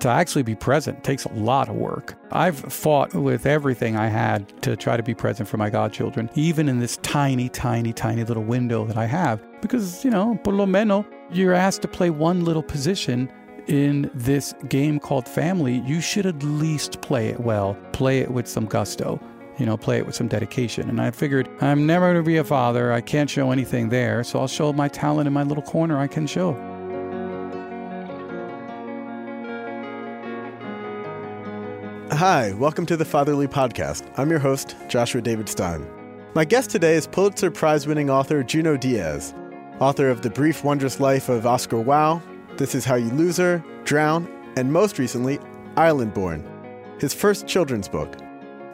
to actually be present takes a lot of work. I've fought with everything I had to try to be present for my godchildren, even in this tiny, tiny, tiny little window that I have. Because, you know, por lo menos, you're asked to play one little position in this game called family. You should at least play it well, play it with some gusto. You know, play it with some dedication. And I figured I'm never going to be a father. I can't show anything there. So I'll show my talent in my little corner I can show. Hi, welcome to the Fatherly Podcast. I'm your host, Joshua David Stein. My guest today is Pulitzer Prize winning author Junot Diaz, author of The Brief Wondrous Life of Oscar Wao, This Is How You Lose Her, Drown, and most recently, Islandborn, his first children's book.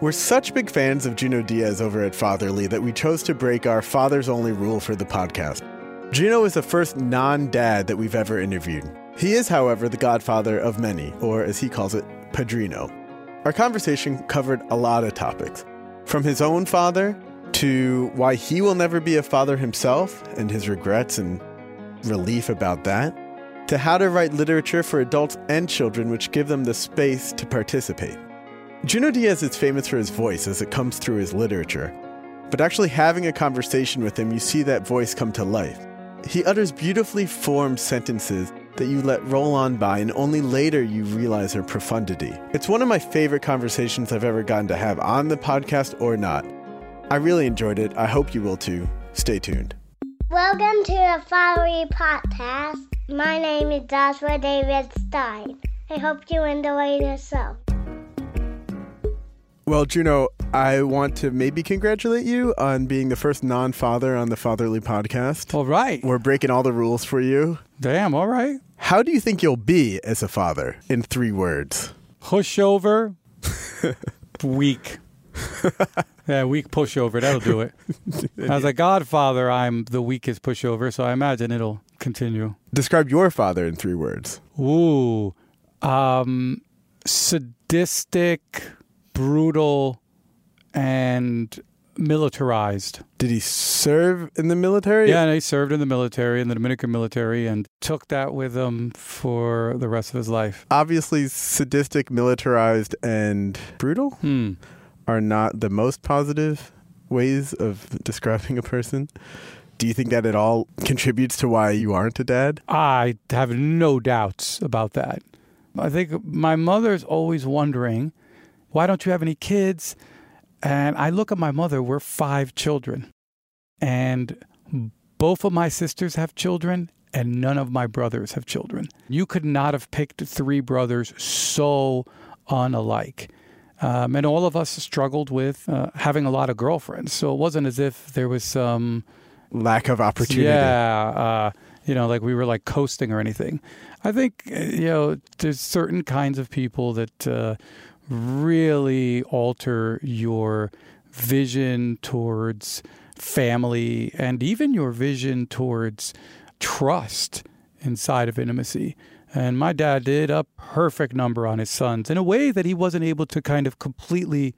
We're such big fans of Junot Diaz over at Fatherly that we chose to break our father's only rule for the podcast. Junot is the first non dad that we've ever interviewed. He is, however, the godfather of many, or as he calls it, padrino. Our conversation covered a lot of topics, from his own father to why he will never be a father himself and his regrets and relief about that, to how to write literature for adults and children which give them the space to participate. Junot Diaz is famous for his voice as it comes through his literature, but actually having a conversation with him, you see that voice come to life. He utters beautifully formed sentences that you let roll on by and only later you realize their profundity. It's one of my favorite conversations I've ever gotten to have on the podcast or not. I really enjoyed it. I hope you will too. Stay tuned. Welcome to the Fatherly Podcast. My name is Joshua David Stein. I hope you enjoy yourself. Well, Junot, I want to maybe congratulate you on being the first non father on the Fatherly podcast. All right. We're breaking all the rules for you. Damn, all right. How do you think you'll be as a father in three words? Pushover, weak. yeah, weak pushover. That'll do it. As a godfather, I'm the weakest pushover, so I imagine it'll continue. Describe your father in three words. Ooh, um, sadistic, brutal, and militarized. Did he serve in the military? Yeah, and he served in the military, in the Dominican military, and took that with him for the rest of his life. Obviously, sadistic, militarized, and brutal Hmm. are not the most positive ways of describing a person. Do you think that at all contributes to why you aren't a dad? I have no doubts about that. I think my mother's always wondering, why don't you have any kids? And I look at my mother, we're five children. And both of my sisters have children, and none of my brothers have children. You could not have picked three brothers so unalike. Um, and all of us struggled with uh, having a lot of girlfriends. So it wasn't as if there was some Lack of opportunity. yeah, uh, you know, like we were like coasting or anything. I think uh, you know there's certain kinds of people that uh, really alter your vision towards family and even your vision towards trust inside of intimacy. And my dad did a perfect number on his sons in a way that he wasn't able to kind of completely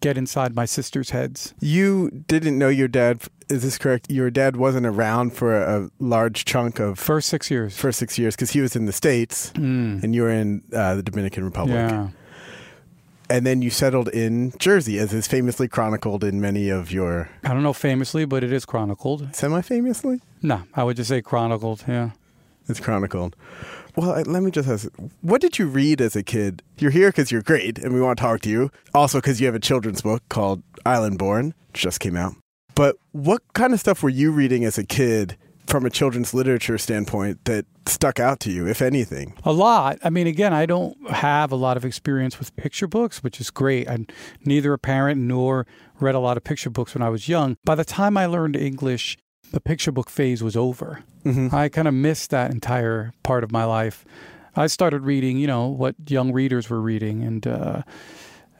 get inside my sister's heads. You didn't know your dad. Is this correct? Your dad wasn't around for a large chunk of First six years. first six years because he was in the states Mm. and you were in uh, the Dominican Republic. Yeah. And then you settled in Jersey, as is famously chronicled in many of your I don't know famously, but it is chronicled. semi-famously. No, I would just say chronicled. Yeah. It's chronicled. Well, let me just ask: What did you read as a kid? You're here because you're great, and we want to talk to you. Also, because you have a children's book called Islandborn, which just came out. But what kind of stuff were you reading as a kid from a children's literature standpoint that stuck out to you, if anything? A lot. I mean, again, I don't have a lot of experience with picture books, which is great. I'm neither a parent nor read a lot of picture books when I was young. By the time I learned English, the picture book phase was over. I kind of missed that entire part of my life. I started reading, you know, what young readers were reading, and uh,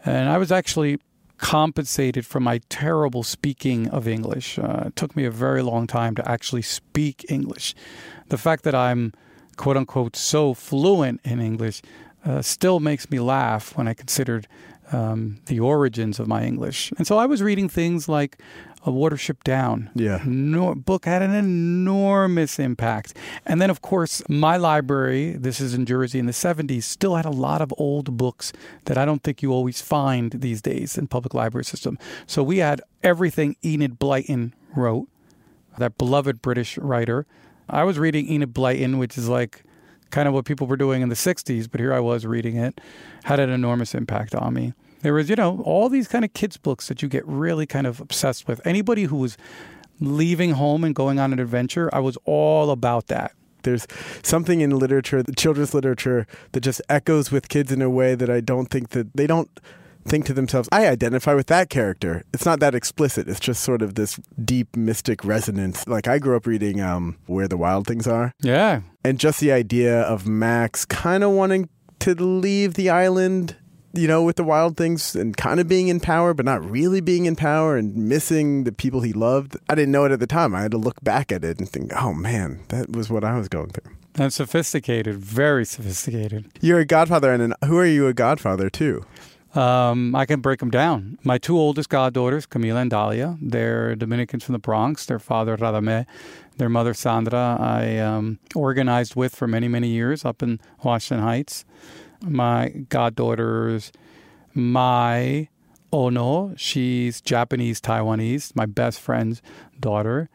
and I was actually compensated for my terrible speaking of English. Uh, it took me a very long time to actually speak English. The fact that I'm quote unquote so fluent in English uh, still makes me laugh when I considered um, the origins of my English. And so I was reading things like A Watership Down. Yeah. No, book had an enormous impact. And then, of course, my library, this is in Jersey in the 70s, still had a lot of old books that I don't think you always find these days in public library system. So we had everything Enid Blyton wrote, that beloved British writer. I was reading Enid Blyton, which is like kind of what people were doing in the 60s, but here I was reading it, had an enormous impact on me. There was, you know, all these kind of kids' books that you get really kind of obsessed with. Anybody who was leaving home and going on an adventure, I was all about that. There's something in literature, the children's literature, that just echoes with kids in a way that I don't think that they don't think to themselves, I identify with that character. It's not that explicit. It's just sort of this deep mystic resonance. Like I grew up reading um, Where the Wild Things Are. Yeah. And just the idea of Max kind of wanting to leave the island you know, with the wild things and kind of being in power, but not really being in power and missing the people he loved. I didn't know it at the time. I had to look back at it and think, oh man, that was what I was going through. And sophisticated, very sophisticated. You're a godfather, and who are you a godfather to? Um, I can break them down. My two oldest goddaughters, Camila and Dalia, they're Dominicans from the Bronx. Their father, Radame, their mother, Sandra, I um, organized with for many, many years up in Washington Heights my goddaughters, my Ono, she's Japanese Taiwanese, my best friend's daughter,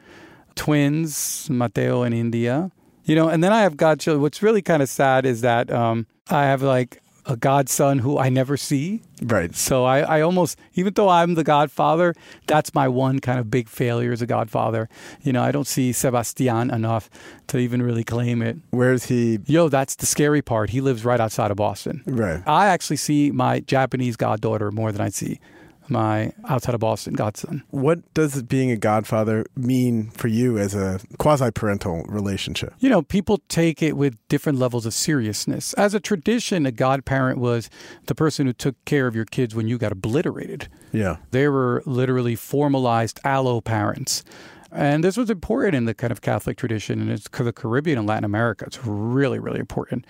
twins, Mateo and India. You know, and then I have godchildren. What's really kind of sad is that um, I have like a godson who I never see. Right. So I, I almost, even though I'm the godfather, that's my one kind of big failure as a godfather. You know, I don't see Sebastian enough to even really claim it. Where's he? Yo, that's the scary part. He lives right outside of Boston. Right. I actually see my Japanese goddaughter more than I see my outside of Boston godson. What does being a godfather mean for you as a quasi parental relationship? You know, people take it with different levels of seriousness. As a tradition, a godparent was the person who took care of your kids when you got obliterated. Yeah. They were literally formalized allo parents. And this was important in the kind of Catholic tradition, and it's the Caribbean and Latin America. It's really, really important.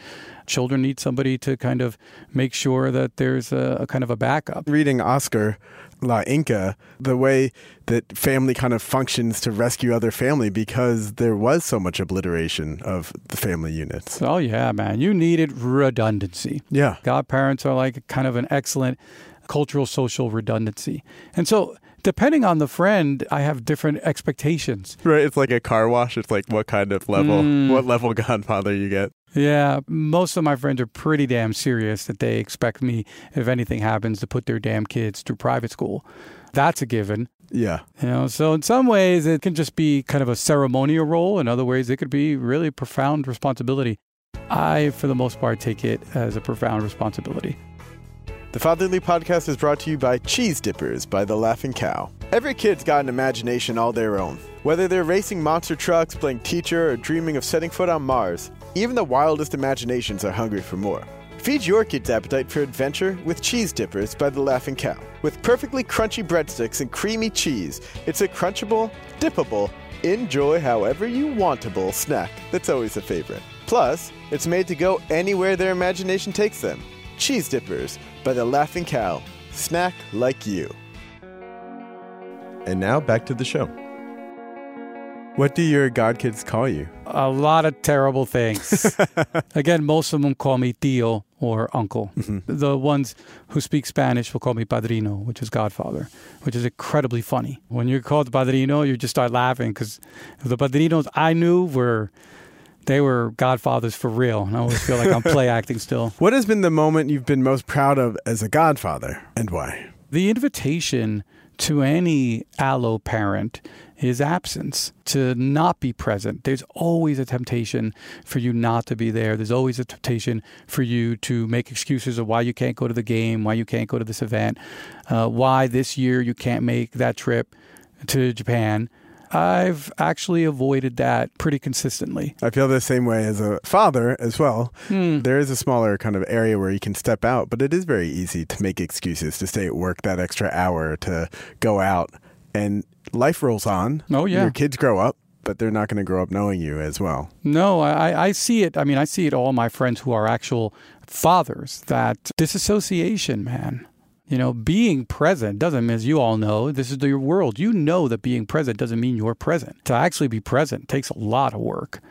Children need somebody to kind of make sure that there's a, a kind of a backup. Reading Oscar La Inca, the way that family kind of functions to rescue other family because there was so much obliteration of the family units. Oh, yeah, man. You needed redundancy. Yeah. Godparents are like kind of an excellent cultural social redundancy. And so depending on the friend, I have different expectations. Right. It's like a car wash. It's like what kind of level, Mm. what level godfather you get. Yeah, most of my friends are pretty damn serious that they expect me, if anything happens, to put their damn kids through private school. That's a given. Yeah. You know, so in some ways it can just be kind of a ceremonial role. In other ways, it could be really profound responsibility. I, for the most part, take it as a profound responsibility. The Fatherly Podcast is brought to you by Cheese Dippers by The Laughing Cow. Every kid's got an imagination all their own. Whether they're racing monster trucks, playing teacher, or dreaming of setting foot on Mars, even the wildest imaginations are hungry for more. Feed your kids' appetite for adventure with Cheese Dippers by The Laughing Cow. With perfectly crunchy breadsticks and creamy cheese, it's a crunchable, dippable, enjoy however you wantable snack that's always a favorite. Plus, it's made to go anywhere their imagination takes them. Cheese Dippers by The Laughing Cow. Snack like you. And now back to the show. What do your god kids call you? A lot of terrible things. Again, most of them call me tío or uncle. Mm-hmm. The ones who speak Spanish will call me padrino, which is godfather, which is incredibly funny. When you're called padrino, you just start laughing because the padrinos I knew were they were godfathers for real, and I always feel like I'm play acting still. What has been the moment you've been most proud of as a godfather and why? The invitation to any allo parent is absence, to not be present. There's always a temptation for you not to be there. There's always a temptation for you to make excuses of why you can't go to the game, why you can't go to this event, uh, why this year you can't make that trip to Japan. I've actually avoided that pretty consistently. I feel the same way as a father as well. Hmm. There is a smaller kind of area where you can step out, but it is very easy to make excuses to stay at work that extra hour to go out. And life rolls on. Oh, yeah. Your kids grow up, but they're not going to grow up knowing you as well. No, I, I see it. I mean, I see it all my friends who are actual fathers that disassociation, man. You know, being present doesn't mean, as you all know, this is your world. You know that being present doesn't mean you're present. To actually be present takes a lot of work.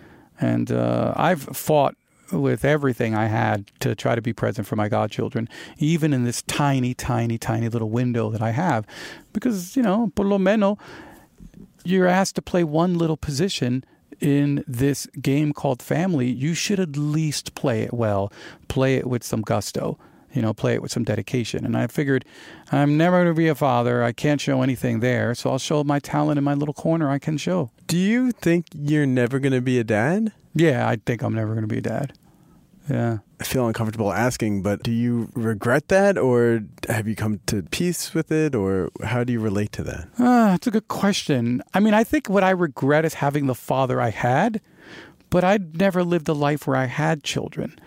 And uh, I've fought with everything I had to try to be present for my godchildren, even in this tiny, tiny, tiny little window that I have. Because, you know, por lo menos, you're asked to play one little position in this game called family. You should at least play it well, play it with some gusto you know, play it with some dedication. And I figured I'm never going to be a father. I can't show anything there. So I'll show my talent in my little corner I can show. Do you think you're never going to be a dad? Yeah, I think I'm never going to be a dad. Yeah. I feel uncomfortable asking, but do you regret that or have you come to peace with it or how do you relate to that? Uh, it's a good question. I mean, I think what I regret is having the father I had, but I'd never lived a life where I had children.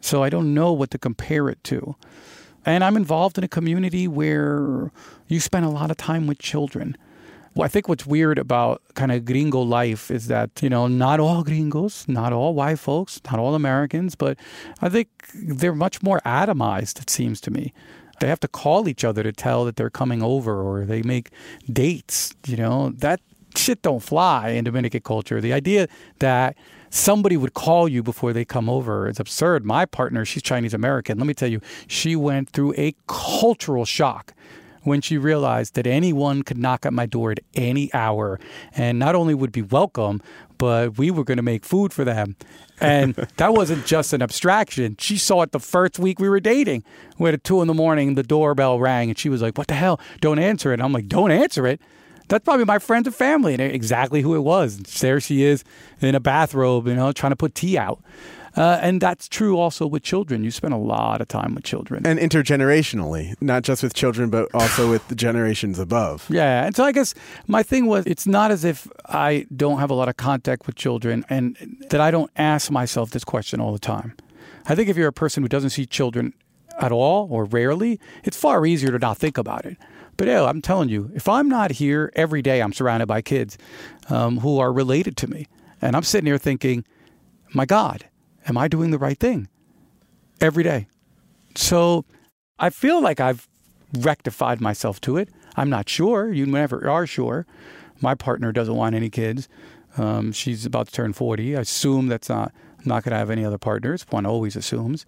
So I don't know what to compare it to. And I'm involved in a community where you spend a lot of time with children. I think what's weird about kind of gringo life is that, you know, not all gringos, not all white folks, not all Americans, but I think they're much more atomized, it seems to me. They have to call each other to tell that they're coming over or they make dates, you know, that shit don't fly in Dominican culture. The idea that somebody would call you before they come over. It's absurd. My partner, she's Chinese American. Let me tell you, she went through a cultural shock when she realized that anyone could knock at my door at any hour and not only would be welcome, but we were going to make food for them. And that wasn't just an abstraction. She saw it the first week we were dating. When at two in the morning, the doorbell rang and she was like, What the hell? Don't answer it. And I'm like, Don't answer it that's probably my friends and family, and exactly who it was. There she is in a bathrobe, you know, trying to put tea out. Uh, and that's true also with children. You spend a lot of time with children. And intergenerationally, not just with children, but also with the generations above. Yeah. And so I guess my thing was it's not as if I don't have a lot of contact with children and that I don't ask myself this question all the time. I think if you're a person who doesn't see children at all or rarely, it's far easier to not think about it. But yeah, I'm telling you, if I'm not here every day, I'm surrounded by kids um, who are related to me. And I'm sitting here thinking, my God, am I doing the right thing every day? So I feel like I've rectified myself to it. I'm not sure. You never are sure. My partner doesn't want any kids. Um, she's about to turn 40. I assume that's not, not going to have any other partners. One always assumes.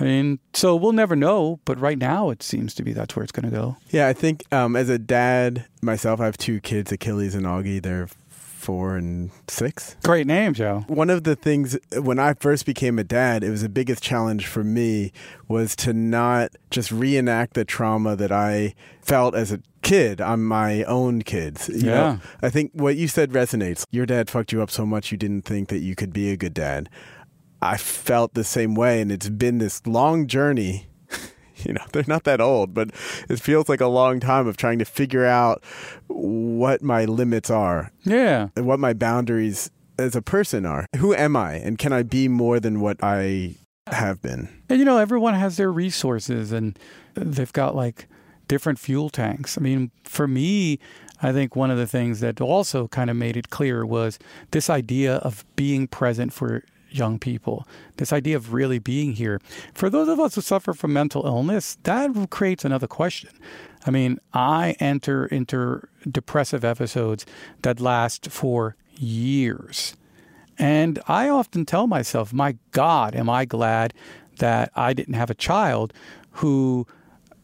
I mean, so we'll never know, but right now it seems to be that's where it's going to go. Yeah, I think um, as a dad myself, I have two kids, Achilles and Augie. They're four and six. Great name, Joe. One of the things when I first became a dad, it was the biggest challenge for me was to not just reenact the trauma that I felt as a kid on my own kids. You yeah. Know, I think what you said resonates. Your dad fucked you up so much you didn't think that you could be a good dad. I felt the same way, and it's been this long journey. you know, they're not that old, but it feels like a long time of trying to figure out what my limits are. Yeah. And what my boundaries as a person are. Who am I? And can I be more than what I have been? And you know, everyone has their resources and they've got like different fuel tanks. I mean, for me, I think one of the things that also kind of made it clear was this idea of being present for young people. This idea of really being here. For those of us who suffer from mental illness, that creates another question. I mean, I enter into depressive episodes that last for years. And I often tell myself, my God, am I glad that I didn't have a child who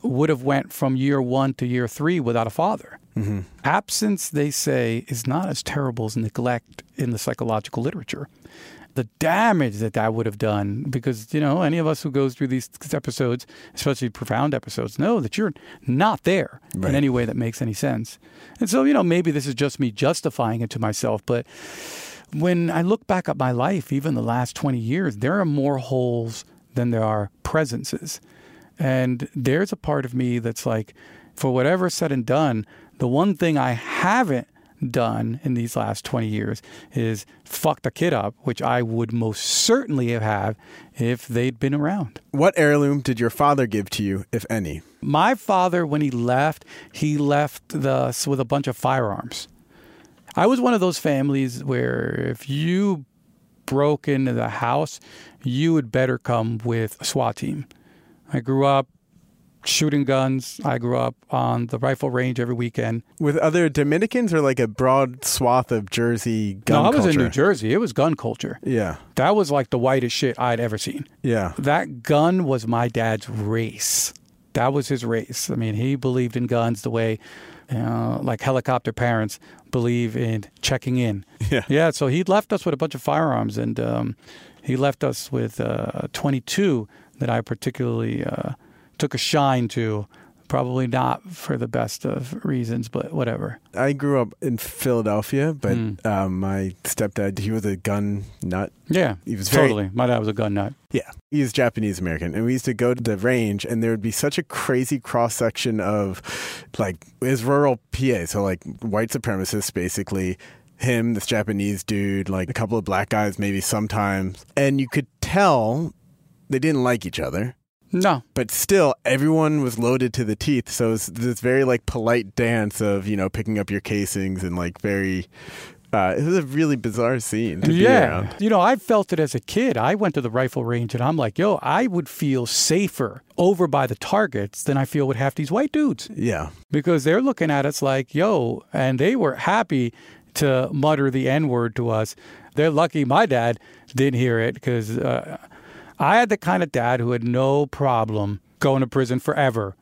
would have went from year one to year three without a father. Mm-hmm. Absence, they say, is not as terrible as neglect in the psychological literature the damage that that would have done because you know any of us who goes through these episodes especially profound episodes know that you're not there right. in any way that makes any sense and so you know maybe this is just me justifying it to myself but when i look back at my life even the last 20 years there are more holes than there are presences and there's a part of me that's like for whatever said and done the one thing i haven't done in these last 20 years is fucked a kid up, which I would most certainly have if they'd been around. What heirloom did your father give to you, if any? My father, when he left, he left us with a bunch of firearms. I was one of those families where if you broke into the house, you would better come with a SWAT team. I grew up shooting guns. I grew up on the rifle range every weekend. With other Dominicans or like a broad swath of Jersey gun no, I was culture? in New Jersey. It was gun culture. Yeah. That was like the whitest shit I'd ever seen. Yeah. That gun was my dad's race. That was his race. I mean, he believed in guns the way, you know, like helicopter parents believe in checking in. Yeah. Yeah. So he left us with a bunch of firearms, and um, he left us with uh, 22 that I particularly uh, took a shine to. Probably not for the best of reasons, but whatever. I grew up in Philadelphia, but Mm. um, my stepdad, he was a gun nut. Yeah, He was very totally. My dad was a gun nut. Yeah, he was Japanese American, and we used to go to the range, and there would be such a crazy cross section of, like, it's rural PA, so like white supremacists, basically. Him, this Japanese dude, like a couple of black guys, maybe sometimes, and you could tell they didn't like each other. No, But still, everyone was loaded to the teeth. So it was this very like polite dance of you know picking up your casings and like very. Uh, it was a really bizarre scene to be yeah. around. You know, I felt it as a kid. I went to the rifle range and I'm like, yo, I would feel safer over by the targets than I feel with half these white dudes Yeah, because they're looking at us like, yo, and they were happy to mutter the N word to us. They're lucky my dad didn't hear it because uh, I had the kind of dad who had no problem going to prison forever.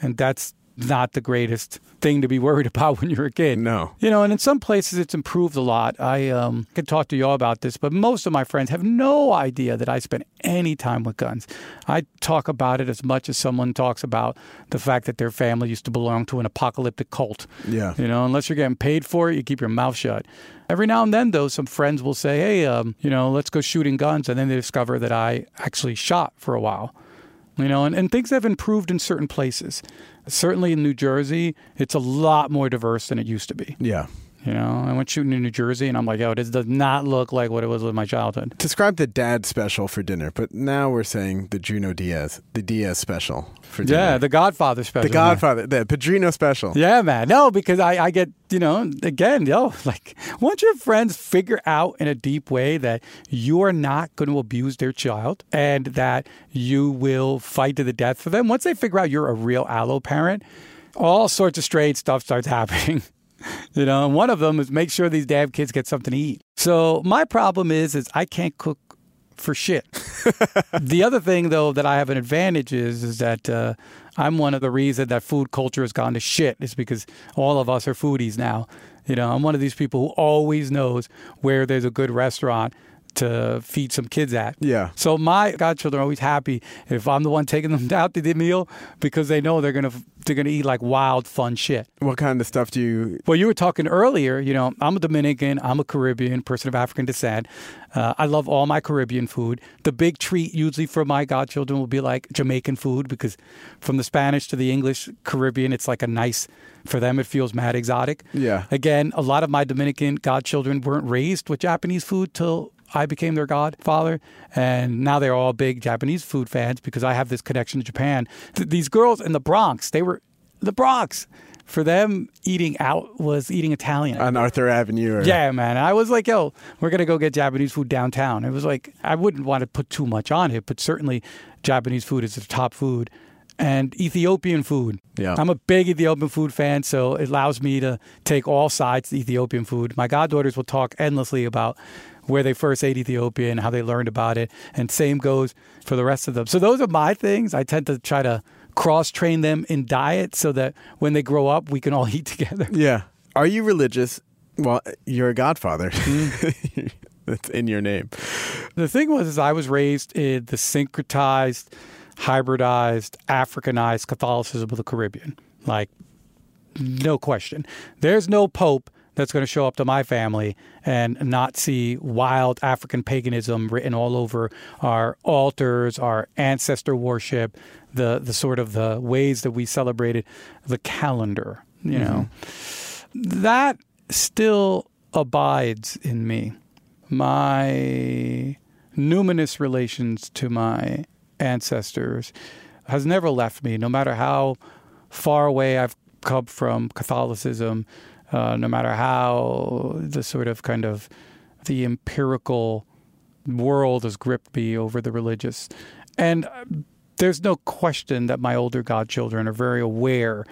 And that's not the greatest thing to be worried about when you're a kid. no, You know, and in some places it's improved a lot. I um, could talk to you all about this, but most of my friends have no idea that I spent any time with guns. I talk about it as much as someone talks about the fact that their family used to belong to an apocalyptic cult. yeah, You know, unless you're getting paid for it, you keep your mouth shut. Every now and then, though, some friends will say, hey, um, you know, let's go shooting guns. And then they discover that I actually shot for a while. You know, and, and things have improved in certain places. Certainly in New Jersey, it's a lot more diverse than it used to be. yeah. You know, I went shooting in New Jersey and I'm like, oh, this does not look like what it was with my childhood. Describe the dad special for dinner, but now we're saying the Junot Diaz, the Diaz special for dinner. Yeah, the Godfather special. the Godfather, the Padrino special. Yeah, man. No, because I, I get, you know, again, yo, like once your friends figure out in a deep way that you are not going to abuse their child and that you will fight to the death for them, once they figure out you're a real allo parent, all sorts of strange stuff starts happening. You know, and one of them is make sure these damn kids get something to eat. So my problem is, is I can't cook for shit. the other thing, though, that I have an advantage is, is that uh, I'm one of the reasons that food culture has gone to shit is because all of us are foodies now. You know, I'm one of these people who always knows where there's a good restaurant to feed some kids at. Yeah. So my godchildren are always happy if I'm the one taking them out to the meal because they know they're gonna they're gonna eat like wild fun shit. What kind of stuff do you? Well, you were talking earlier. You know, I'm a Dominican. I'm a Caribbean person of African descent. Uh, I love all my Caribbean food. The big treat usually for my godchildren will be like Jamaican food because from the Spanish to the English Caribbean, it's like a nice. For them, it feels mad exotic. Yeah. Again, a lot of my Dominican godchildren weren't raised with Japanese food till I became their godfather, and now they're all big Japanese food fans because I have this connection to Japan. Th- these girls in the Bronx, they were the Bronx. For them, eating out was eating Italian. On Arthur Avenue, or Yeah, man. I was like, yo, we're going to go get Japanese food downtown. It was like, I wouldn't want to put too much on it, but certainly Japanese food is the top food. And Ethiopian food. Yeah. I'm a big Ethiopian food fan, so it allows me to take all sides of Ethiopian food. My goddaughters will talk endlessly about where they first ate Ethiopian, how they learned about it, and same goes for the rest of them. So those are my things. I tend to try to cross train them in diet so that when they grow up, we can all eat together. Yeah. Are you religious? Well, you're a godfather. Hmm. That's in your name. The thing was, is I was raised in the syncretized, hybridized, Africanized Catholicism of the Caribbean. Like, no question. There's no pope that's going to show up to my family and not see wild African paganism written all over our altars, our ancestor worship, the the sort of the ways that we celebrated the calendar. You know, mm-hmm. that still abides in me. My numinous relations to my ancestors has never left me, no matter how far away I've come from Catholicism, uh, no matter how the sort of kind of the empirical world has gripped me over the religious. And uh, there's no question that my older godchildren are very aware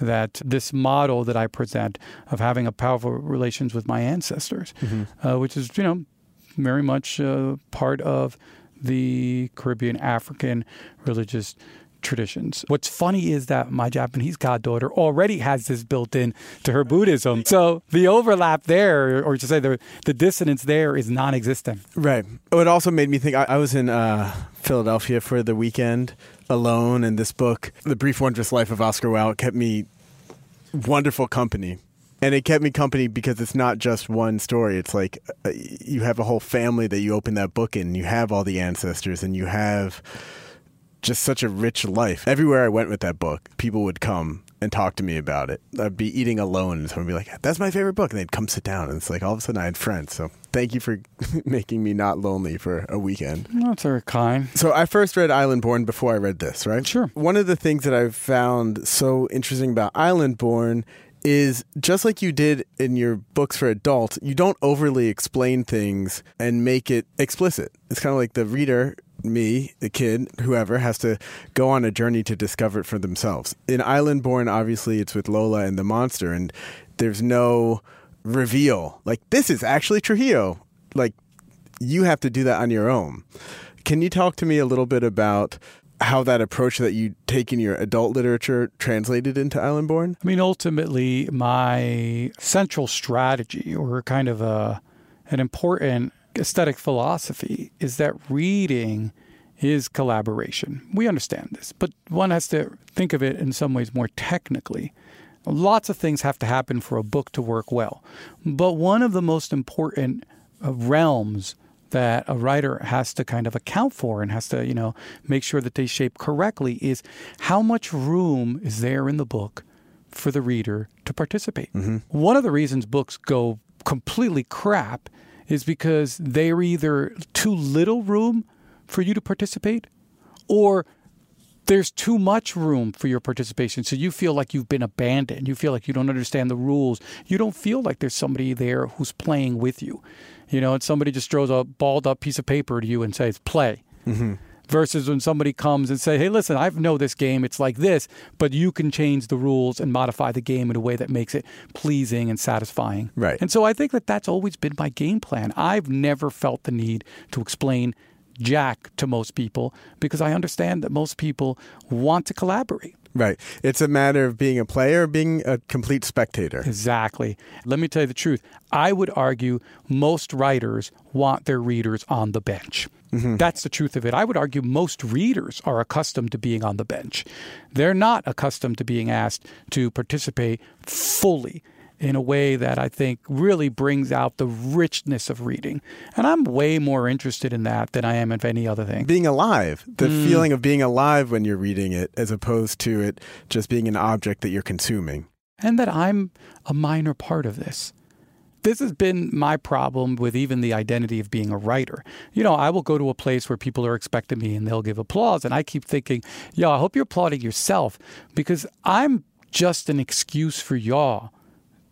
that this model that I present of having a powerful relations with my ancestors, mm-hmm. uh, which is you know very much uh, part of the Caribbean African religious traditions. What's funny is that my Japanese goddaughter already has this built in to her Buddhism. So the overlap there, or to say the, the dissonance there, is non existent. Right. Oh, it also made me think I, I was in uh, Philadelphia for the weekend alone, and this book, The Brief Wondrous Life of Oscar Wao, kept me wonderful company. And it kept me company because it's not just one story. It's like uh, you have a whole family that you open that book in. You have all the ancestors, and you have just such a rich life. Everywhere I went with that book, people would come and talk to me about it. I'd be eating alone and someone would be like, That's my favorite book. And they'd come sit down. And it's like all of a sudden I had friends. So thank you for making me not lonely for a weekend. That's very kind. So I first read Islandborn before I read this, right? Sure. One of the things that I've found so interesting about Islandborn is just like you did in your books for adults, you don't overly explain things and make it explicit. It's kind of like the reader me, the kid, whoever, has to go on a journey to discover it for themselves. In Islandborn, obviously, it's with Lola and the monster, and there's no reveal. Like, this is actually Trujillo. Like, you have to do that on your own. Can you talk to me a little bit about how that approach that you take in your adult literature translated into Islandborn? I mean, ultimately, my central strategy, or kind of a, an important aesthetic philosophy is that reading is collaboration. We understand this, but one has to think of it in some ways more technically. Lots of things have to happen for a book to work well. But one of the most important uh, realms that a writer has to kind of account for and has to, you know, make sure that they shape correctly is how much room is there in the book for the reader to participate. Mm-hmm. One of the reasons books go completely crap is because they're either too little room for you to participate or there's too much room for your participation. So you feel like you've been abandoned. You feel like you don't understand the rules. You don't feel like there's somebody there who's playing with you. You know, and somebody just throws a balled up piece of paper to you and says, play. Mm-hmm versus when somebody comes and say, "Hey, listen, I know this game. It's like this, but you can change the rules and modify the game in a way that makes it pleasing and satisfying." Right. And so I think that that's always been my game plan. I've never felt the need to explain Jack to most people because I understand that most people want to collaborate. Right. It's a matter of being a player, being a complete spectator. Exactly. Let me tell you the truth. I would argue most writers want their readers on the bench. Mm-hmm. That's the truth of it. I would argue most readers are accustomed to being on the bench. They're not accustomed to being asked to participate fully in a way that I think really brings out the richness of reading. And I'm way more interested in that than I am of any other thing. Being alive, the mm. feeling of being alive when you're reading it, as opposed to it just being an object that you're consuming. And that I'm a minor part of this this has been my problem with even the identity of being a writer. You know, I will go to a place where people are expecting me and they'll give applause. And I keep thinking, yo, I hope you're applauding yourself because I'm just an excuse for y'all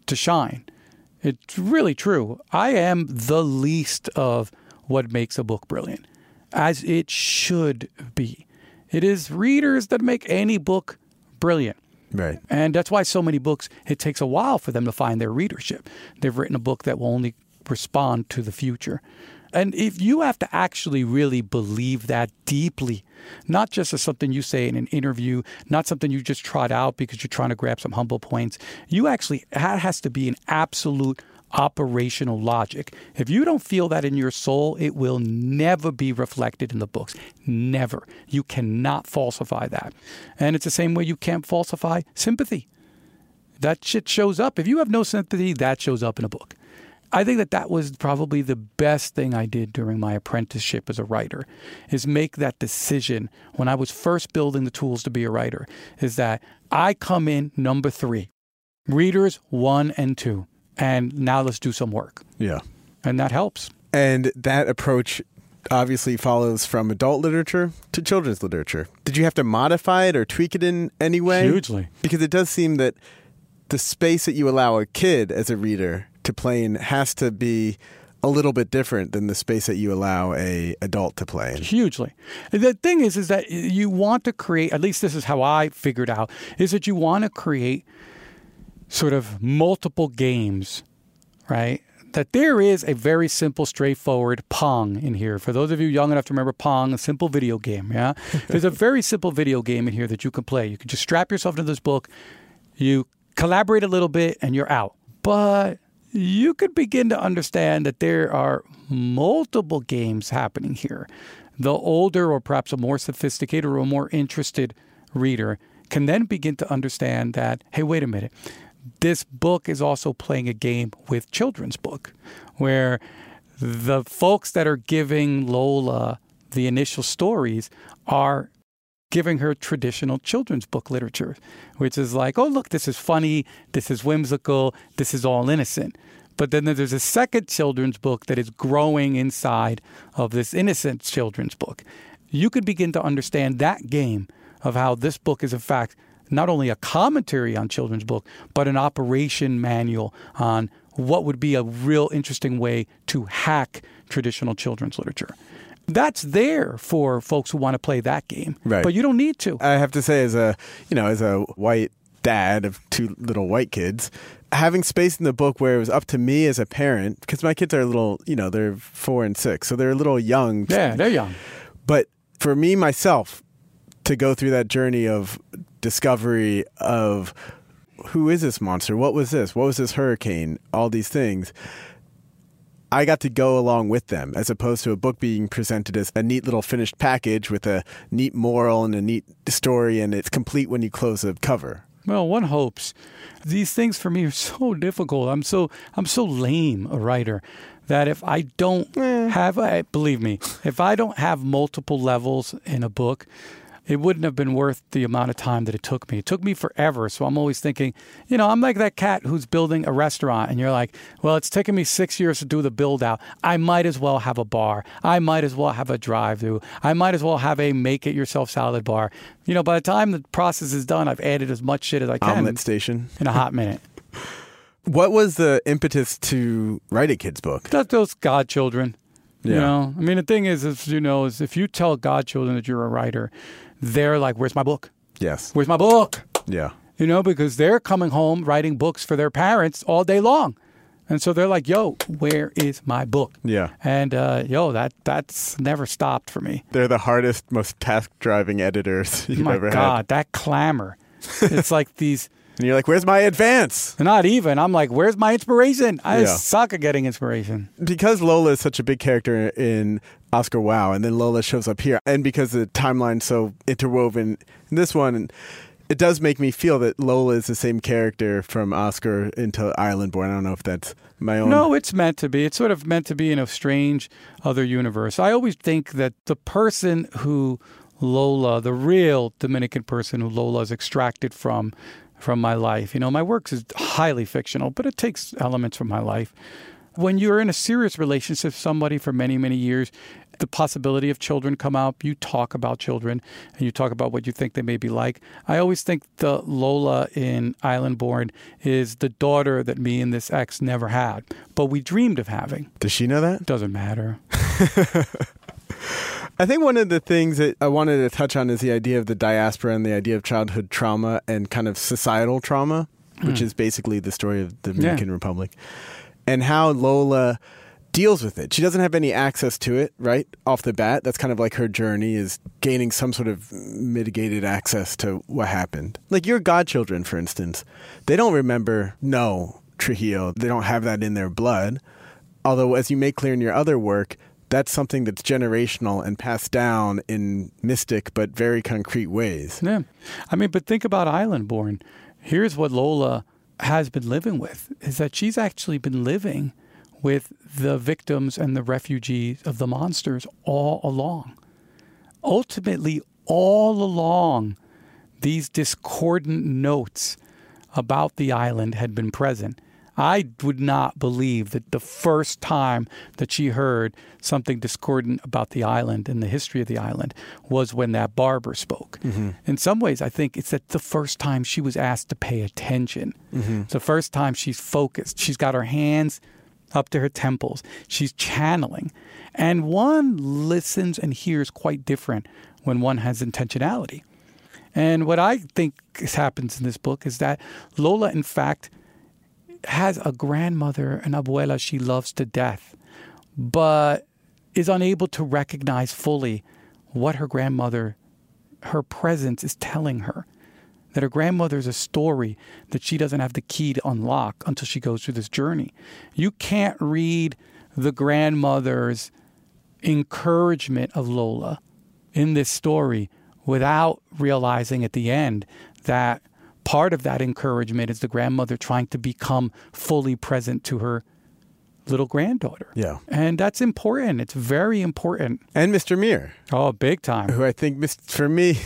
to shine. It's really true. I am the least of what makes a book brilliant, as it should be. It is readers that make any book brilliant. Right. And that's why so many books, it takes a while for them to find their readership. They've written a book that will only respond to the future. And if you have to actually really believe that deeply, not just as something you say in an interview, not something you just trot out because you're trying to grab some humble points, you actually, that has to be an absolute operational logic. If you don't feel that in your soul, it will never be reflected in the books. Never. You cannot falsify that. And it's the same way you can't falsify sympathy. That shit shows up. If you have no sympathy, that shows up in a book. I think that that was probably the best thing I did during my apprenticeship as a writer is make that decision when I was first building the tools to be a writer is that I come in number 3. Readers 1 and 2 and now let's do some work. Yeah. And that helps. And that approach obviously follows from adult literature to children's literature. Did you have to modify it or tweak it in any way? Hugely. Because it does seem that the space that you allow a kid as a reader to play in has to be a little bit different than the space that you allow a adult to play in. Hugely. The thing is, is that you want to create. At least this is how I figured out. Is that you want to create sort of multiple games, right? That there is a very simple, straightforward Pong in here. For those of you young enough to remember Pong, a simple video game, yeah? There's a very simple video game in here that you can play. You can just strap yourself into this book, you collaborate a little bit, and you're out. But you could begin to understand that there are multiple games happening here. The older, or perhaps a more sophisticated or a more interested reader can then begin to understand that, hey, wait a minute, this book is also playing a game with children's book, where the folks that are giving Lola the initial stories are giving her traditional children's book literature, which is like, oh, look, this is funny, this is whimsical, this is all innocent. But then there's a second children's book that is growing inside of this innocent children's book. You could begin to understand that game of how this book is, in fact, not only a commentary on children's book, but an operation manual on what would be a real interesting way to hack traditional children's literature. That's there for folks who want to play that game, Right. but you don't need to. I have to say, as a you know, as a white dad of two little white kids, having space in the book where it was up to me as a parent, because my kids are a little, you know, they're four and six, so they're a little young. Yeah, they're young. But for me myself to go through that journey of discovery of who is this monster? What was this? What was this hurricane? All these things. I got to go along with them as opposed to a book being presented as a neat little finished package with a neat moral and a neat story and it's complete when you close the cover. Well, one hopes. These things for me are so difficult. I'm so I'm so lame a writer that if I don't eh. have, I believe me, if I don't have multiple levels in a book, it wouldn't have been worth the amount of time that it took me. It took me forever. So I'm always thinking, you know, I'm like that cat who's building a restaurant, and you're like, well, it's taken me six years to do the build out. I might as well have a bar. I might as well have a drive through. I might as well have a make it yourself salad bar. You know, by the time the process is done, I've added as much shit as I can Omelet Station. in a hot minute. What was the impetus to write a kid's book? That's those godchildren. You Yeah. know, I mean, the thing is, is you know, is if you tell godchildren that you're a writer, they're like, "Where's my book? Yes. Where's my book?" Yeah. You know, because they're coming home writing books for their parents all day long, and so they're like, "Yo, where is my book?" Yeah. And uh, yo, that that's never stopped for me. They're the hardest, most task driving editors you've my ever God, had. that clamor. it's like these. And you're like, where's my advance? Not even. I'm like, where's my inspiration? I Yeah. suck at getting inspiration. because Lola is such a big character in Oscar Wao, and then Lola shows up here, and because the timeline's so interwoven in this one, it does make me feel that Lola is the same character from Oscar into Islandborn. I don't know if that's my own. No, it's meant to be. It's sort of meant to be in a strange other universe. I always think that the person who Lola, the real Dominican person who Lola is extracted from, from my life. You know, my work is highly fictional, but it takes elements from my life. When you're in a serious relationship with somebody for many, many years, the possibility of children come up. You talk about children and you talk about what you think they may be like. I always think the Lola in Islandborn is the daughter that me and this ex never had, but we dreamed of having. Does she know that? Doesn't matter. I think one of the things that I wanted to touch on is the idea of the diaspora and the idea of childhood trauma and kind of societal trauma, which mm. is basically the story of the Dominican Republic, and how Lola deals with it. She doesn't have any access to it, right? Off the bat. That's kind of like her journey is gaining some sort of mitigated access to what happened. Like your godchildren, for instance, they don't remember, no, Trujillo. They don't have that in their blood. Although, as you make clear in your other work, that's something that's generational and passed down in mystic but very concrete ways. Yeah. I mean, but think about Islandborn. Here's what Lola has been living with is that she's actually been living with the victims and the refugees of the monsters all along. Ultimately, all along, these discordant notes about the island had been present. I would not believe that the first time that she heard something discordant about the island and the history of the island was when that barber spoke. Mm-hmm. In some ways, I think it's that the first time she was asked to pay attention. Mm-hmm. It's the first time she's focused. She's got her hands up to her temples. She's channeling. And one listens and hears quite different when one has intentionality. And what I think happens in this book is that Lola, in fact, has a grandmother, an abuela she loves to death, but is unable to recognize fully what her grandmother, her presence is telling her. That her grandmother is a story that she doesn't have the key to unlock until she goes through this journey. You can't read the grandmother's encouragement of Lola in this story without realizing at the end that part of that encouragement is the grandmother trying to become fully present to her little granddaughter. Yeah. And that's important. It's very important. And Mr. Mir. Oh, big time. Who I think, for me,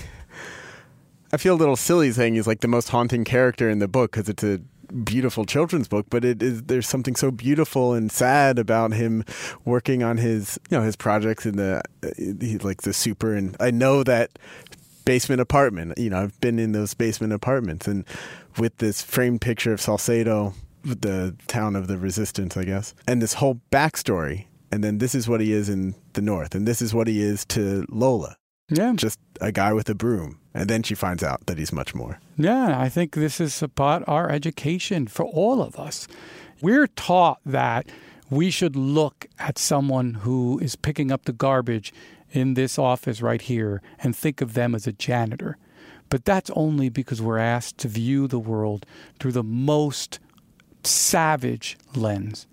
I feel a little silly saying he's like the most haunting character in the book because it's a beautiful children's book, but it is there's something so beautiful and sad about him working on his you know his projects in the uh, he's like the super and I know that basement apartment. You know, I've been in those basement apartments and with this framed picture of Salcedo, the town of the resistance, I guess, and this whole backstory. And then this is what he is in the north, and this is what he is to Lola. Yeah. Just a guy with a broom. And then she finds out that he's much more. Yeah, I think this is about our education for all of us. We're taught that we should look at someone who is picking up the garbage in this office right here and think of them as a janitor. But that's only because we're asked to view the world through the most savage lens.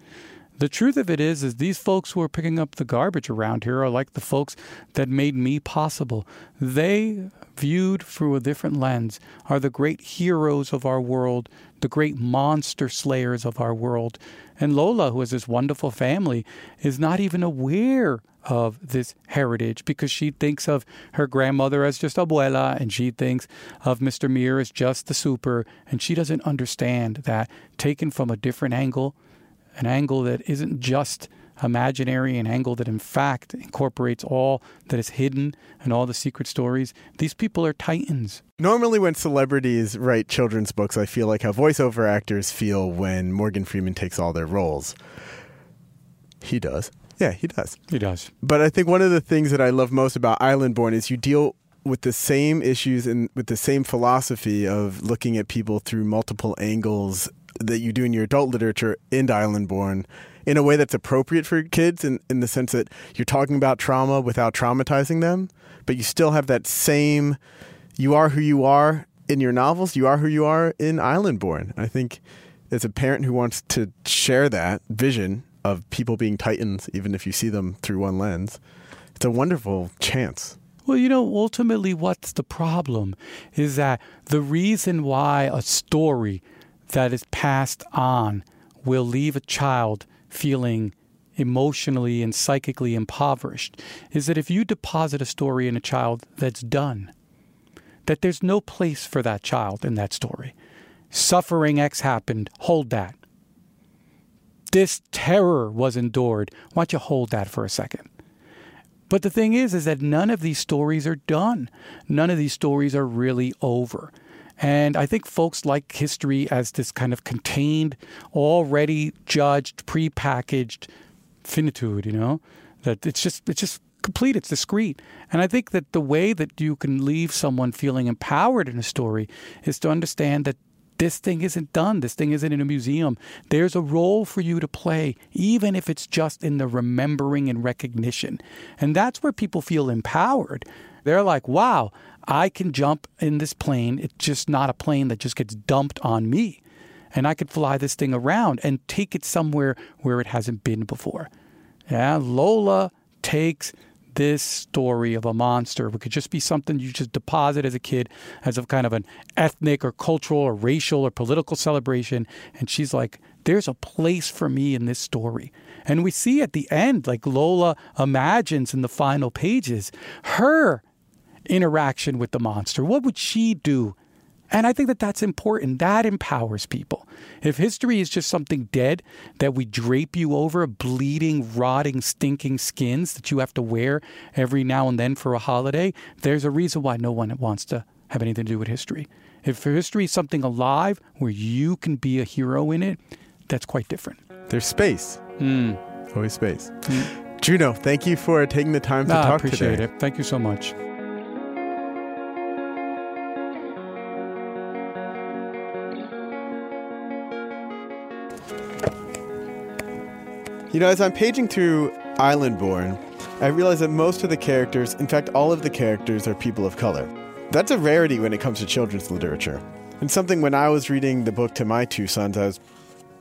The truth of it is, is these folks who are picking up the garbage around here are like the folks that made me possible. They, viewed through a different lens, are the great heroes of our world, the great monster slayers of our world. And Lola, who has this wonderful family, is not even aware of this heritage because she thinks of her grandmother as just abuela and she thinks of Mr. Mir as just the super. And she doesn't understand that taken from a different angle, an angle that isn't just imaginary, an angle that in fact incorporates all that is hidden and all the secret stories. These people are titans. Normally, when celebrities write children's books, I feel like how voiceover actors feel when Morgan Freeman takes all their roles. He does. Yeah, he does. He does. But I think one of the things that I love most about Islandborn is you deal with the same issues and with the same philosophy of looking at people through multiple angles that you do in your adult literature in Islandborn in a way that's appropriate for kids in, in the sense that you're talking about trauma without traumatizing them, but you still have that same you are who you are in your novels, you are who you are in Islandborn. I think as a parent who wants to share that vision of people being titans, even if you see them through one lens, it's a wonderful chance. Well, you know, ultimately, what's the problem is that the reason why a story that is passed on will leave a child feeling emotionally and psychically impoverished is that if you deposit a story in a child that's done, that there's no place for that child in that story. Suffering X happened, hold that. This terror was endured. Why don't you hold that for a second? But the thing is, is that none of these stories are done. None of these stories are really over. And I think folks like history as this kind of contained, already judged, prepackaged finitude, you know, that it's just, it's just complete, it's discrete. And I think that the way that you can leave someone feeling empowered in a story is to understand that this thing isn't done. This thing isn't in a museum. There's a role for you to play, even if it's just in the remembering and recognition. And that's where people feel empowered. They're like, wow, I can jump in this plane. It's just not a plane that just gets dumped on me. And I could fly this thing around and take it somewhere where it hasn't been before. Yeah, Lola takes this story of a monster. It could just be something you just deposit as a kid as a kind of an ethnic or cultural or racial or political celebration. And she's like, there's a place for me in this story. And we see at the end, like Lola imagines in the final pages, her interaction with the monster. What would she do and I think that that's important. That empowers people. If history is just something dead that we drape you over, bleeding, rotting, stinking skins that you have to wear every now and then for a holiday, there's a reason why no one wants to have anything to do with history. If history is something alive where you can be a hero in it, that's quite different. There's space. Mm. Always space. Junot, thank you for taking the time to Ah, I talk appreciate today. it. Thank you so much. You know, as I'm paging through Islandborn, I realize that most of the characters, in fact, all of the characters, are people of color. That's a rarity when it comes to children's literature. And something when I was reading the book to my two sons, I was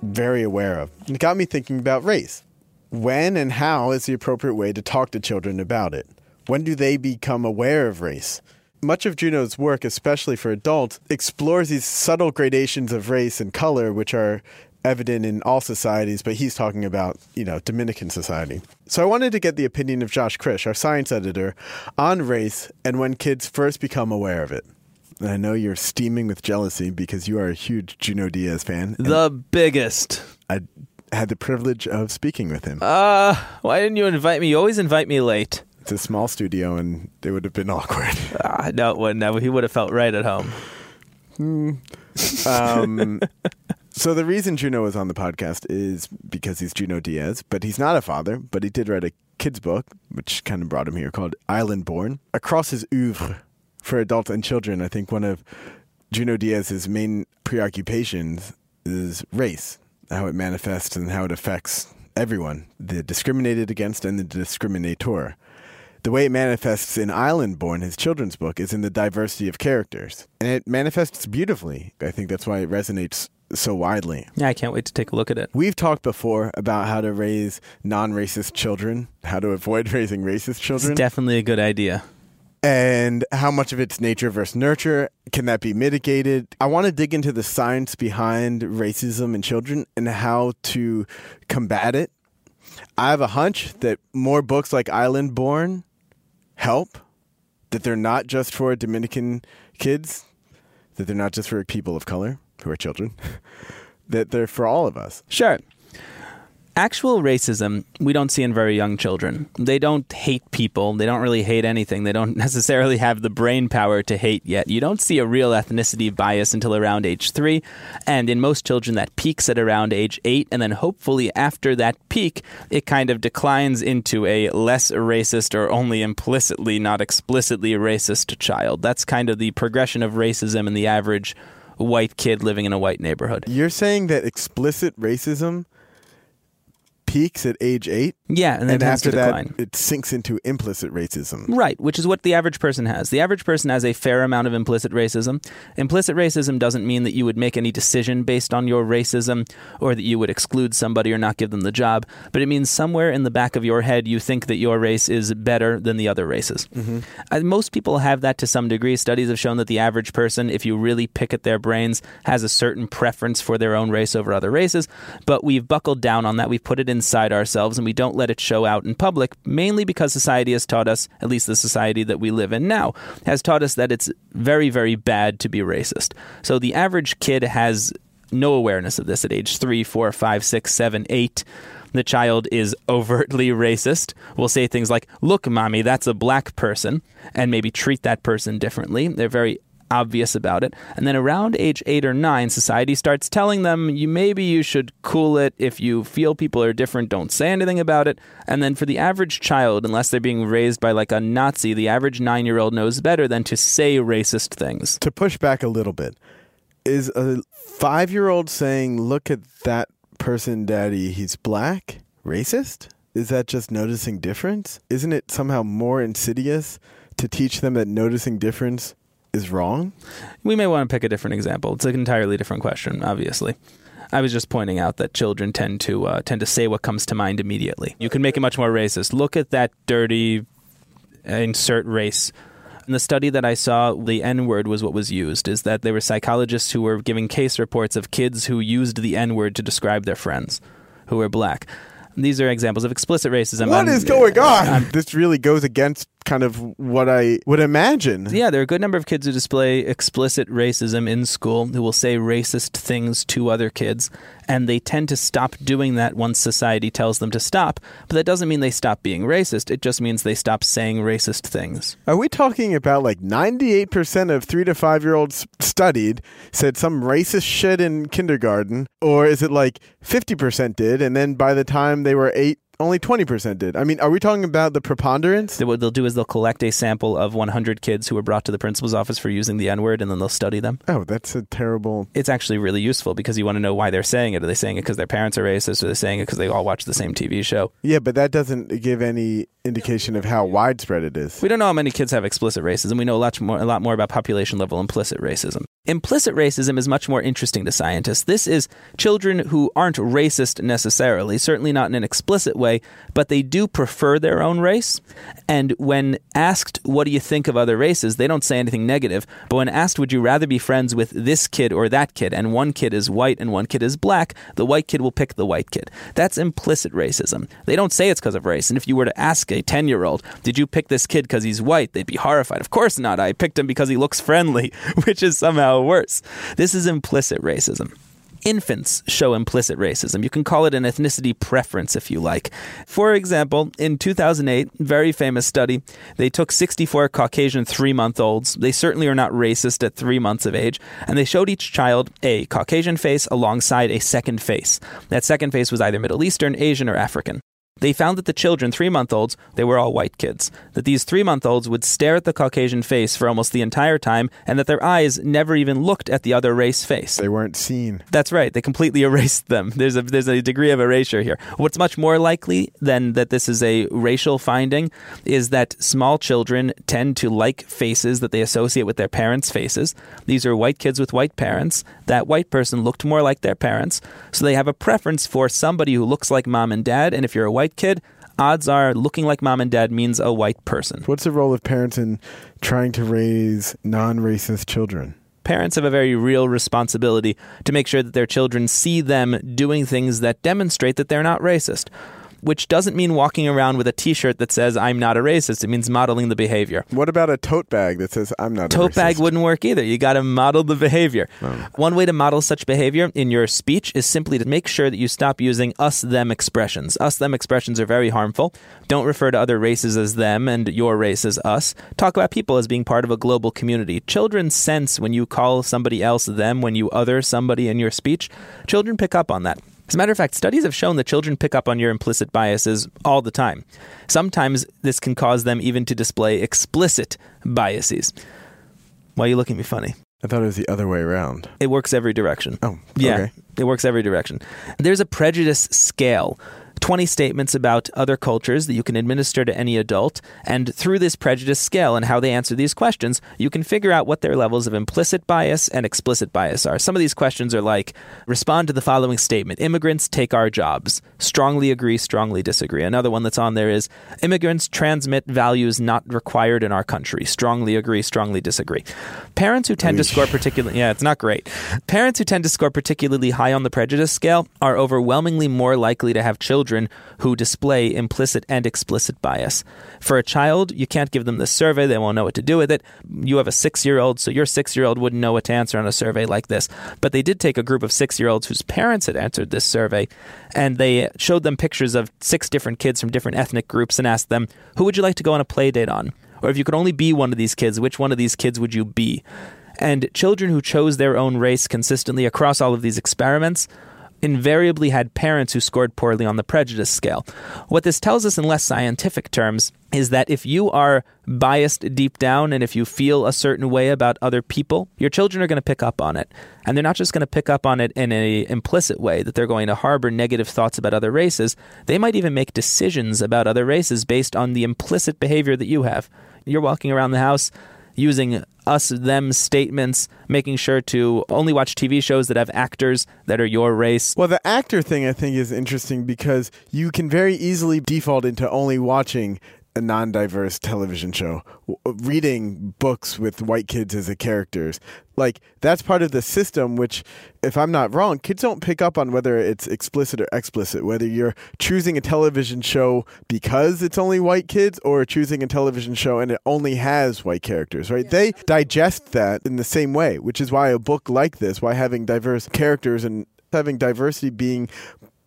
very aware of. It got me thinking about race. When and how is the appropriate way to talk to children about it? When do they become aware of race? Much of Junot's work, especially for adults, explores these subtle gradations of race and color, which are evident in all societies, but he's talking about, you know, Dominican society. So I wanted to get the opinion of Josh Krisch, our science editor, on race and when kids first become aware of it. And I know you're steaming with jealousy because you are a huge Junot Diaz fan. The biggest. I had the privilege of speaking with him. Uh, why didn't you invite me? You always invite me late. It's a small studio and it would have been awkward. Ah, no, it wouldn't. have. He would have felt right at home. Um, so the reason Junot is on the podcast is because he's Junot Diaz, but he's not a father, but he did write a kid's book, which kind of brought him here, called Islandborn. Across his oeuvre for adults and children, I think one of Junot Diaz's main preoccupations is race, how it manifests and how it affects everyone, the discriminated against and the discriminator. The way it manifests in Islandborn, his children's book, is in the diversity of characters. And it manifests beautifully. I think that's why it resonates so widely. Yeah, I can't wait to take a look at it. We've talked before about how to raise non racist children, how to avoid raising racist children. It's definitely a good idea. and how much of it's nature versus nurture. Can that be mitigated? I want to dig into the science behind racism in children and how to combat it. I have a hunch that more books like Islandborn help, that they're not just for Dominican kids, that they're not just for people of color who are children, that they're for all of us. Sure. Actual racism we don't see in very young children. They don't hate people. They don't really hate anything. They don't necessarily have the brain power to hate yet. You don't see a real ethnicity bias until around age three. And in most children, that peaks at around age eight. And then hopefully after that peak, it kind of declines into a less racist or only implicitly, not explicitly racist child. That's kind of the progression of racism in the average white kid living in a white neighborhood. You're saying that explicit racism peaks at age eight, Yeah, and then and after that, it sinks into implicit racism. Right, which is what the average person has. The average person has a fair amount of implicit racism. Implicit racism doesn't mean that you would make any decision based on your racism or that you would exclude somebody or not give them the job, but it means somewhere in the back of your head you think that your race is better than the other races. Uh, most people have that to some degree. Studies have shown that the average person, if you really pick at their brains, has a certain preference for their own race over other races, but we've buckled down on that. We've put it inside ourselves and we don't let it show out in public, mainly because society has taught us, at least the society that we live in now, has taught us that it's very, very bad to be racist. So the average kid has no awareness of this at age three, four, five, six, seven, eight. The child is overtly racist, will say things like, Look, mommy, that's a black person, and maybe treat that person differently. They're very obvious about it. And then around age eight or nine, society starts telling them you maybe you should cool it. If you feel people are different, don't say anything about it. And then for the average child, unless they're being raised by like a Nazi, the average nine year old knows better than to say racist things. To push back a little bit, is a five year old saying, Look at that person, daddy, he's black, racist? Is that just noticing difference? Isn't it somehow more insidious to teach them that noticing difference is wrong? We may want to pick a different example. It's an entirely different question, obviously. I was just pointing out that children tend to uh, tend to say what comes to mind immediately. You can make it much more racist. Look at that dirty insert race. In the study that I saw, the N word was what was used. Is that there were psychologists who were giving case reports of kids who used the N word to describe their friends who were black. These are examples of explicit racism. What I'm- is going on? this really goes against kind of what I would imagine. Yeah, there are a good number of kids who display explicit racism in school who will say racist things to other kids, and they tend to stop doing that once society tells them to stop. But that doesn't mean they stop being racist, it just means they stop saying racist things. Are we talking about like 98% of three to five year olds studied said some racist shit in kindergarten? Or is it like 50% did, and then by the time they were eight, only 20% did. I mean, are we talking about the preponderance? They- What they'll do is they'll collect a sample of 100 kids who were brought to the principal's office for using the N word, and then they'll study them. Oh, that's a terrible. It's actually really useful because you want to know why they're saying it. Are they saying it because their parents are racist? Or are they saying it because they all watch the same TV show? Yeah, but that doesn't give any indication of how widespread it is. We don't know how many kids have explicit racism. We know a lot more, a lot more about population level implicit racism. Implicit racism is much more interesting to scientists. This is children who aren't racist necessarily, certainly not in an explicit way, but they do prefer their own race. And when asked, what do you think of other races, they don't say anything negative. But when asked, would you rather be friends with this kid or that kid, and one kid is white and one kid is black, the white kid will pick the white kid. That's implicit racism. They don't say it's because of race. And if you were to ask a 10 year old, did you pick this kid because he's white? They'd be horrified. Of course not. I picked him because he looks friendly, which is somehow worse. This is implicit racism. Infants show implicit racism. You can call it an ethnicity preference if you like. For example, in 2008, very famous study, they took 64 Caucasian three month olds. They certainly are not racist at three months of age. And they showed each child a Caucasian face alongside a second face. That second face was either Middle Eastern, Asian, or African. They found that the children, three month olds, they were all white kids. That these three month olds would stare at the Caucasian face for almost the entire time, and that their eyes never even looked at the other race face. They weren't seen. That's right. They completely erased them. There's a there's a degree of erasure here. What's much more likely than that this is a racial finding is that small children tend to like faces that they associate with their parents' faces. These are white kids with white parents. That white person looked more like their parents, so they have a preference for somebody who looks like mom and dad. And if you're a white kid, odds are looking like mom and dad means a white person. What's the role of parents in trying to raise non racist children? Parents have a very real responsibility to make sure that their children see them doing things that demonstrate that they're not racist. Which doesn't mean walking around with a t shirt that says, I'm not a racist. It means modeling the behavior. What about a tote bag that says, I'm not a Tote bag wouldn't work either. You got to model the behavior. Oh. One way to model such behavior in your speech is simply to make sure that you stop using us them expressions. Us them expressions are very harmful. Don't refer to other races as them and your race as us. Talk about people as being part of a global community. Children sense when you call somebody else them, when you other somebody in your speech. Children pick up on that. As a matter of fact, studies have shown that children pick up on your implicit biases all the time. Sometimes this can cause them even to display explicit biases. Why are you looking at me funny? I thought it was the other way around. It works every direction. Oh, Yeah, it works every direction. There's a prejudice scale. 20 statements about other cultures that you can administer to any adult. And through this prejudice scale and how they answer these questions, you can figure out what their levels of implicit bias and explicit bias are. Some of these questions are like respond to the following statement Immigrants take our jobs. Strongly agree, strongly disagree. Another one that's on there is immigrants transmit values not required in our country. Strongly agree, strongly disagree. Parents who tend to score particularly, yeah, it's not great. Parents who tend to score particularly high on the prejudice scale are overwhelmingly more likely to have children who display implicit and explicit bias. For a child, you can't give them this survey, they won't know what to do with it. You have a six year old, so your six year old wouldn't know what to answer on a survey like this. But they did take a group of six year olds whose parents had answered this survey, and they showed them pictures of six different kids from different ethnic groups and asked them, Who would you like to go on a play date on? Or if you could only be one of these kids, which one of these kids would you be? And children who chose their own race consistently across all of these experiments invariably had parents who scored poorly on the prejudice scale. What this tells us in less scientific terms is that if you are biased deep down and if you feel a certain way about other people, your children are going to pick up on it. And they're not just going to pick up on it in an implicit way that they're going to harbor negative thoughts about other races. They might even make decisions about other races based on the implicit behavior that you have. You're walking around the house using us them statements, making sure to only watch TV shows that have actors that are your race. Well, the actor thing I think is interesting because you can very easily default into only watching a non-diverse television show, reading books with white kids as the characters. Like that's part of the system which if I'm not wrong, kids don't pick up on whether it's explicit or explicit, whether you're choosing a television show because it's only white kids or choosing a television show and it only has white characters, right? They digest that in the same way, which is why a book like this, why having diverse characters and having diversity being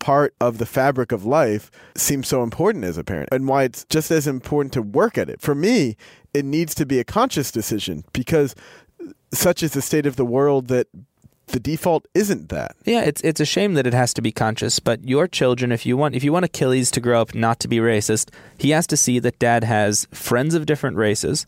part of the fabric of life seems so important as a parent and why it's just as important to work at it. For me, it needs to be a conscious decision because such is the state of the world that the default isn't that. Yeah, it's it's a shame that it has to be conscious, but your children if you want if you want Achilles to grow up not to be racist, he has to see that dad has friends of different races,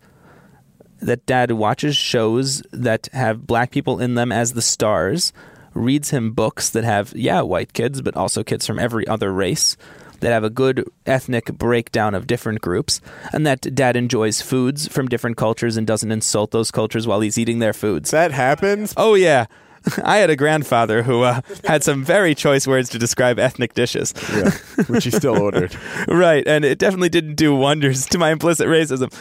that dad watches shows that have black people in them as the stars, reads him books that have yeah, white kids but also kids from every other race that have a good ethnic breakdown of different groups, and that dad enjoys foods from different cultures and doesn't insult those cultures while he's eating their foods. That happens. Oh yeah. I had a grandfather who uh, had some very choice words to describe ethnic dishes. Yeah, which he still ordered. right, and it definitely didn't do wonders to my implicit racism.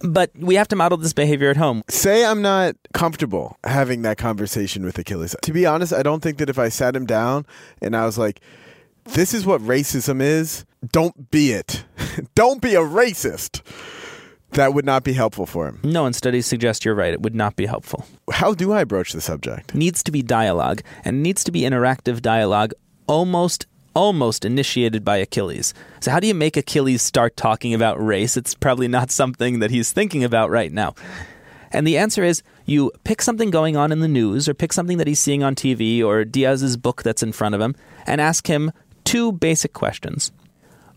But we have to model this behavior at home. Say I'm not comfortable having that conversation with Achilles. To be honest, I don't think that if I sat him down and I was like, this is what racism is, don't be it. don't be a racist. That would not be helpful for him. No, and studies suggest you're right. It would not be helpful. How do I broach the subject? Needs to be dialogue, and needs to be interactive dialogue, almost almost initiated by Achilles. So how do you make Achilles start talking about race? It's probably not something that he's thinking about right now. And the answer is you pick something going on in the news or pick something that he's seeing on TV or Diaz's book that's in front of him and ask him two basic questions.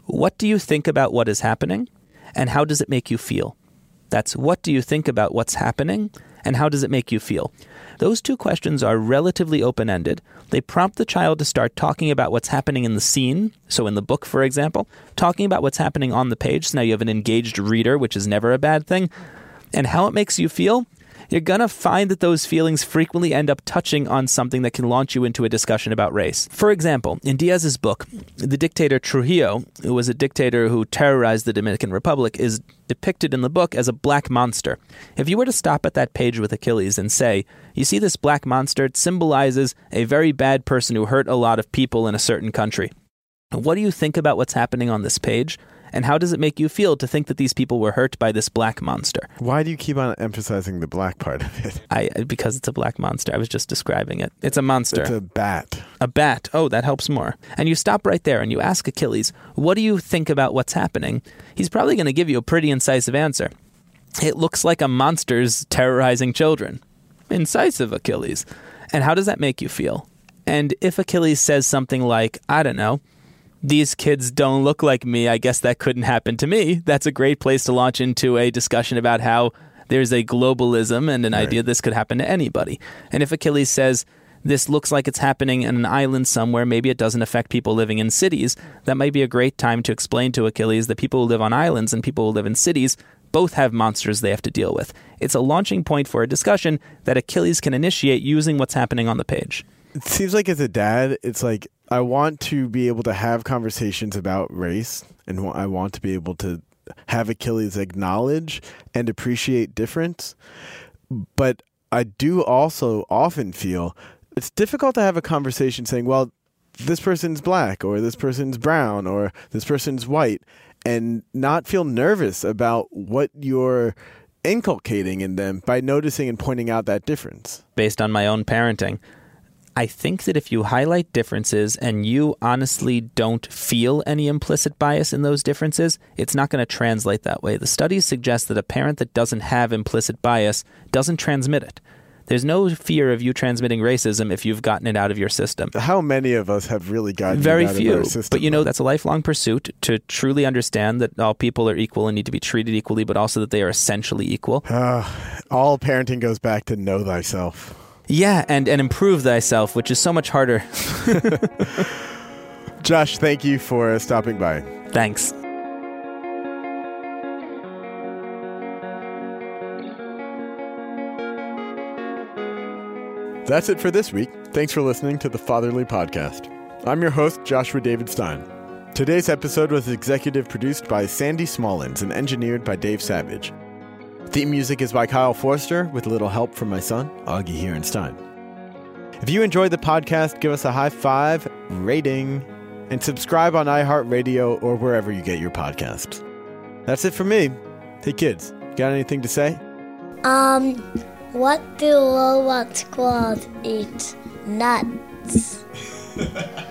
What do you think about what is happening? And how does it make you feel? That's what do you think about what's happening? And how does it make you feel? Those two questions are relatively open ended. They prompt the child to start talking about what's happening in the scene. So, in the book, for example, talking about what's happening on the page. So now you have an engaged reader, which is never a bad thing. And how it makes you feel you're going to find that those feelings frequently end up touching on something that can launch you into a discussion about race. For example, in Diaz's book, the dictator Trujillo, who was a dictator who terrorized the Dominican Republic, is depicted in the book as a black monster. If you were to stop at that page with Achilles and say, You see this black monster, it symbolizes a very bad person who hurt a lot of people in a certain country. What do you think about what's happening on this page? And how does it make you feel to think that these people were hurt by this black monster? Why do you keep on emphasizing the black part of it? I because it's a black monster. I was just describing it. It's a monster. It's a bat. A bat. Oh, that helps more. And you stop right there and you ask Achilles, "What do you think about what's happening?" He's probably going to give you a pretty incisive answer. It looks like a monster's terrorizing children. Incisive, Achilles. And how does that make you feel? And if Achilles says something like, "I don't know," these kids don't look like me. I guess that couldn't happen to me. That's a great place to launch into a discussion about how there's a globalism and an Right. idea this could happen to anybody. And if Achilles says, this looks like it's happening in an island somewhere, maybe it doesn't affect people living in cities, that might be a great time to explain to Achilles that people who live on islands and people who live in cities both have monsters they have to deal with. It's a launching point for a discussion that Achilles can initiate using what's happening on the page. It seems like as a dad, it's like I want to be able to have conversations about race, and I want to be able to have Achilles acknowledge and appreciate difference. But I do also often feel it's difficult to have a conversation saying, "Well, this person's black, or this person's brown, or this person's white," and not feel nervous about what you're inculcating in them by noticing and pointing out that difference. based on my own parenting. I think that if you highlight differences and you honestly don't feel any implicit bias in those differences, it's not going to translate that way. The studies suggest that a parent that doesn't have implicit bias doesn't transmit it. There's no fear of you transmitting racism if you've gotten it out of your system. How many of us have really gotten it Very out of few. our system? But you know, that's a lifelong pursuit to truly understand that all people are equal and need to be treated equally, but also that they are essentially equal. Ah, all parenting goes back to know thyself. Yeah, and, and improve thyself, which is so much harder. Josh, thank you for stopping by. Thanks. That's it for this week. Thanks for listening to the Fatherly Podcast. I'm your host, Joshua David Stein. Today's episode was executive produced by Sandy Smallins and engineered by Dave Savage. Theme music is by Kyle Forster with a little help from my son, Augie Hierenstein. If you enjoyed the podcast, give us a high five, rating, and subscribe on iHeartRadio or wherever you get your podcasts. That's it for me. Hey kids, got anything to say? Um, what do robot squad eat? Nuts.